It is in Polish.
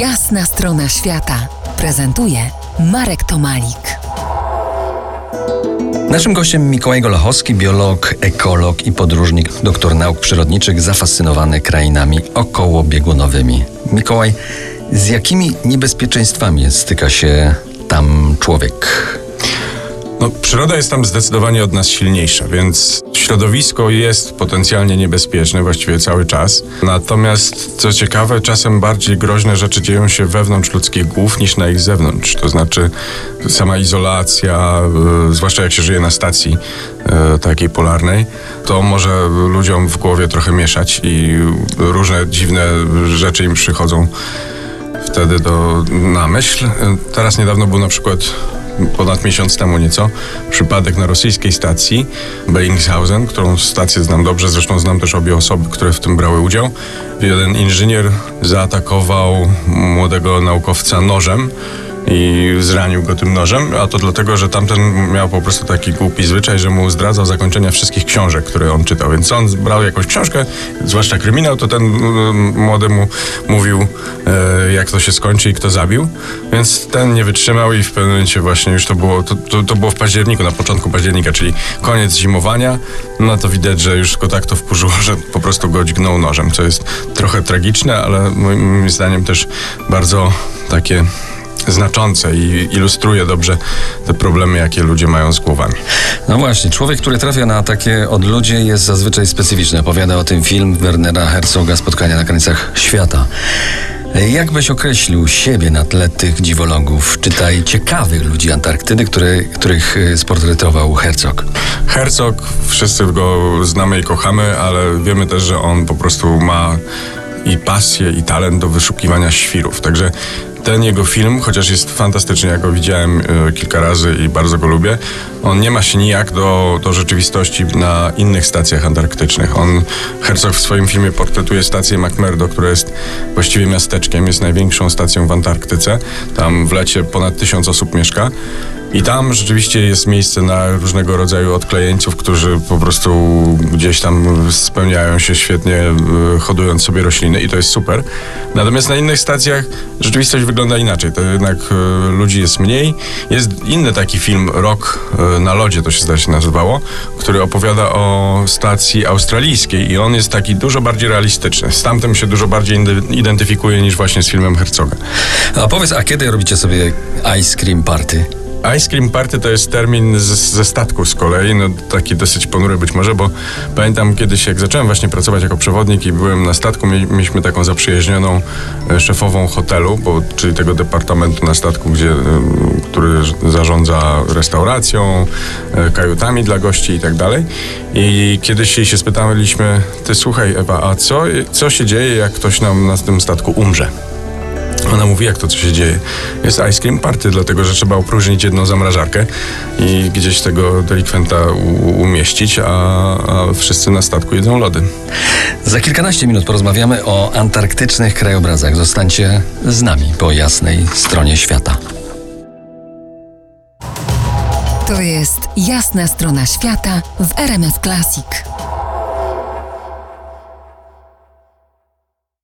Jasna strona świata prezentuje Marek Tomalik. Naszym gościem Mikołaj Golachowski, biolog, ekolog i podróżnik, doktor nauk przyrodniczych, zafascynowany krainami okołobiegunowymi. Mikołaj, z jakimi niebezpieczeństwami styka się tam człowiek? No, przyroda jest tam zdecydowanie od nas silniejsza, więc środowisko jest potencjalnie niebezpieczne właściwie cały czas. Natomiast, co ciekawe, czasem bardziej groźne rzeczy dzieją się wewnątrz ludzkich głów niż na ich zewnątrz. To znaczy sama izolacja, y, zwłaszcza jak się żyje na stacji y, takiej polarnej, to może ludziom w głowie trochę mieszać i różne dziwne rzeczy im przychodzą wtedy do, na myśl. Teraz niedawno był na przykład ponad miesiąc temu nieco przypadek na rosyjskiej stacji Bellingshausen, którą stację znam dobrze, zresztą znam też obie osoby, które w tym brały udział. Jeden inżynier zaatakował młodego naukowca nożem i zranił go tym nożem, a to dlatego, że tamten miał po prostu taki głupi zwyczaj, że mu zdradzał zakończenia wszystkich książek, które on czytał. Więc on brał jakąś książkę, zwłaszcza kryminał, to ten młody mu mówił, e, jak to się skończy i kto zabił. Więc ten nie wytrzymał i w pewnym momencie właśnie już to było, to, to, to było w październiku, na początku października, czyli koniec zimowania. No to widać, że już go tak to wkurzyło, że po prostu go dźgnął nożem, co jest trochę tragiczne, ale moim zdaniem też bardzo takie znaczące i ilustruje dobrze te problemy, jakie ludzie mają z głowami. No właśnie, człowiek, który trafia na takie odludzie jest zazwyczaj specyficzny. Opowiada o tym film Wernera Herzoga Spotkania na krańcach świata. Jak byś określił siebie na tle tych dziwologów, czytaj ciekawych ludzi Antarktydy, który, których y, sportretował Herzog? Herzog, wszyscy go znamy i kochamy, ale wiemy też, że on po prostu ma i pasję, i talent do wyszukiwania świrów. Także ten jego film, chociaż jest fantastyczny, ja go widziałem y, kilka razy i bardzo go lubię, on nie ma się nijak do, do rzeczywistości na innych stacjach antarktycznych. On, Herzog w swoim filmie portretuje stację McMurdo, która jest właściwie miasteczkiem, jest największą stacją w Antarktyce. Tam w lecie ponad tysiąc osób mieszka. I tam rzeczywiście jest miejsce na różnego rodzaju odklejeńców, którzy po prostu gdzieś tam spełniają się świetnie, y, hodując sobie rośliny i to jest super. Natomiast na innych stacjach rzeczywistość wygląda inaczej. To jednak y, ludzi jest mniej. Jest inny taki film, Rok y, na lodzie to się zdaje się nazywało, który opowiada o stacji australijskiej i on jest taki dużo bardziej realistyczny. Z tamtym się dużo bardziej identyfikuje niż właśnie z filmem Herzoga. A powiedz, a kiedy robicie sobie ice cream party? Ice Cream Party to jest termin z, ze statku z kolei, no taki dosyć ponury być może, bo pamiętam kiedyś jak zacząłem właśnie pracować jako przewodnik i byłem na statku, mieliśmy taką zaprzyjaźnioną e, szefową hotelu, bo, czyli tego departamentu na statku, gdzie, e, który zarządza restauracją, e, kajutami dla gości i tak dalej. I kiedyś jej się spytaliśmy, ty słuchaj Ewa, a co, co się dzieje jak ktoś nam na tym statku umrze? Mówi, jak to co się dzieje. Jest ice cream party, dlatego że trzeba opróżnić jedną zamrażarkę i gdzieś tego delikwenta umieścić, a, a wszyscy na statku jedzą lody. Za kilkanaście minut porozmawiamy o antarktycznych krajobrazach. Zostańcie z nami po jasnej stronie świata. To jest jasna strona świata w RMS Classic.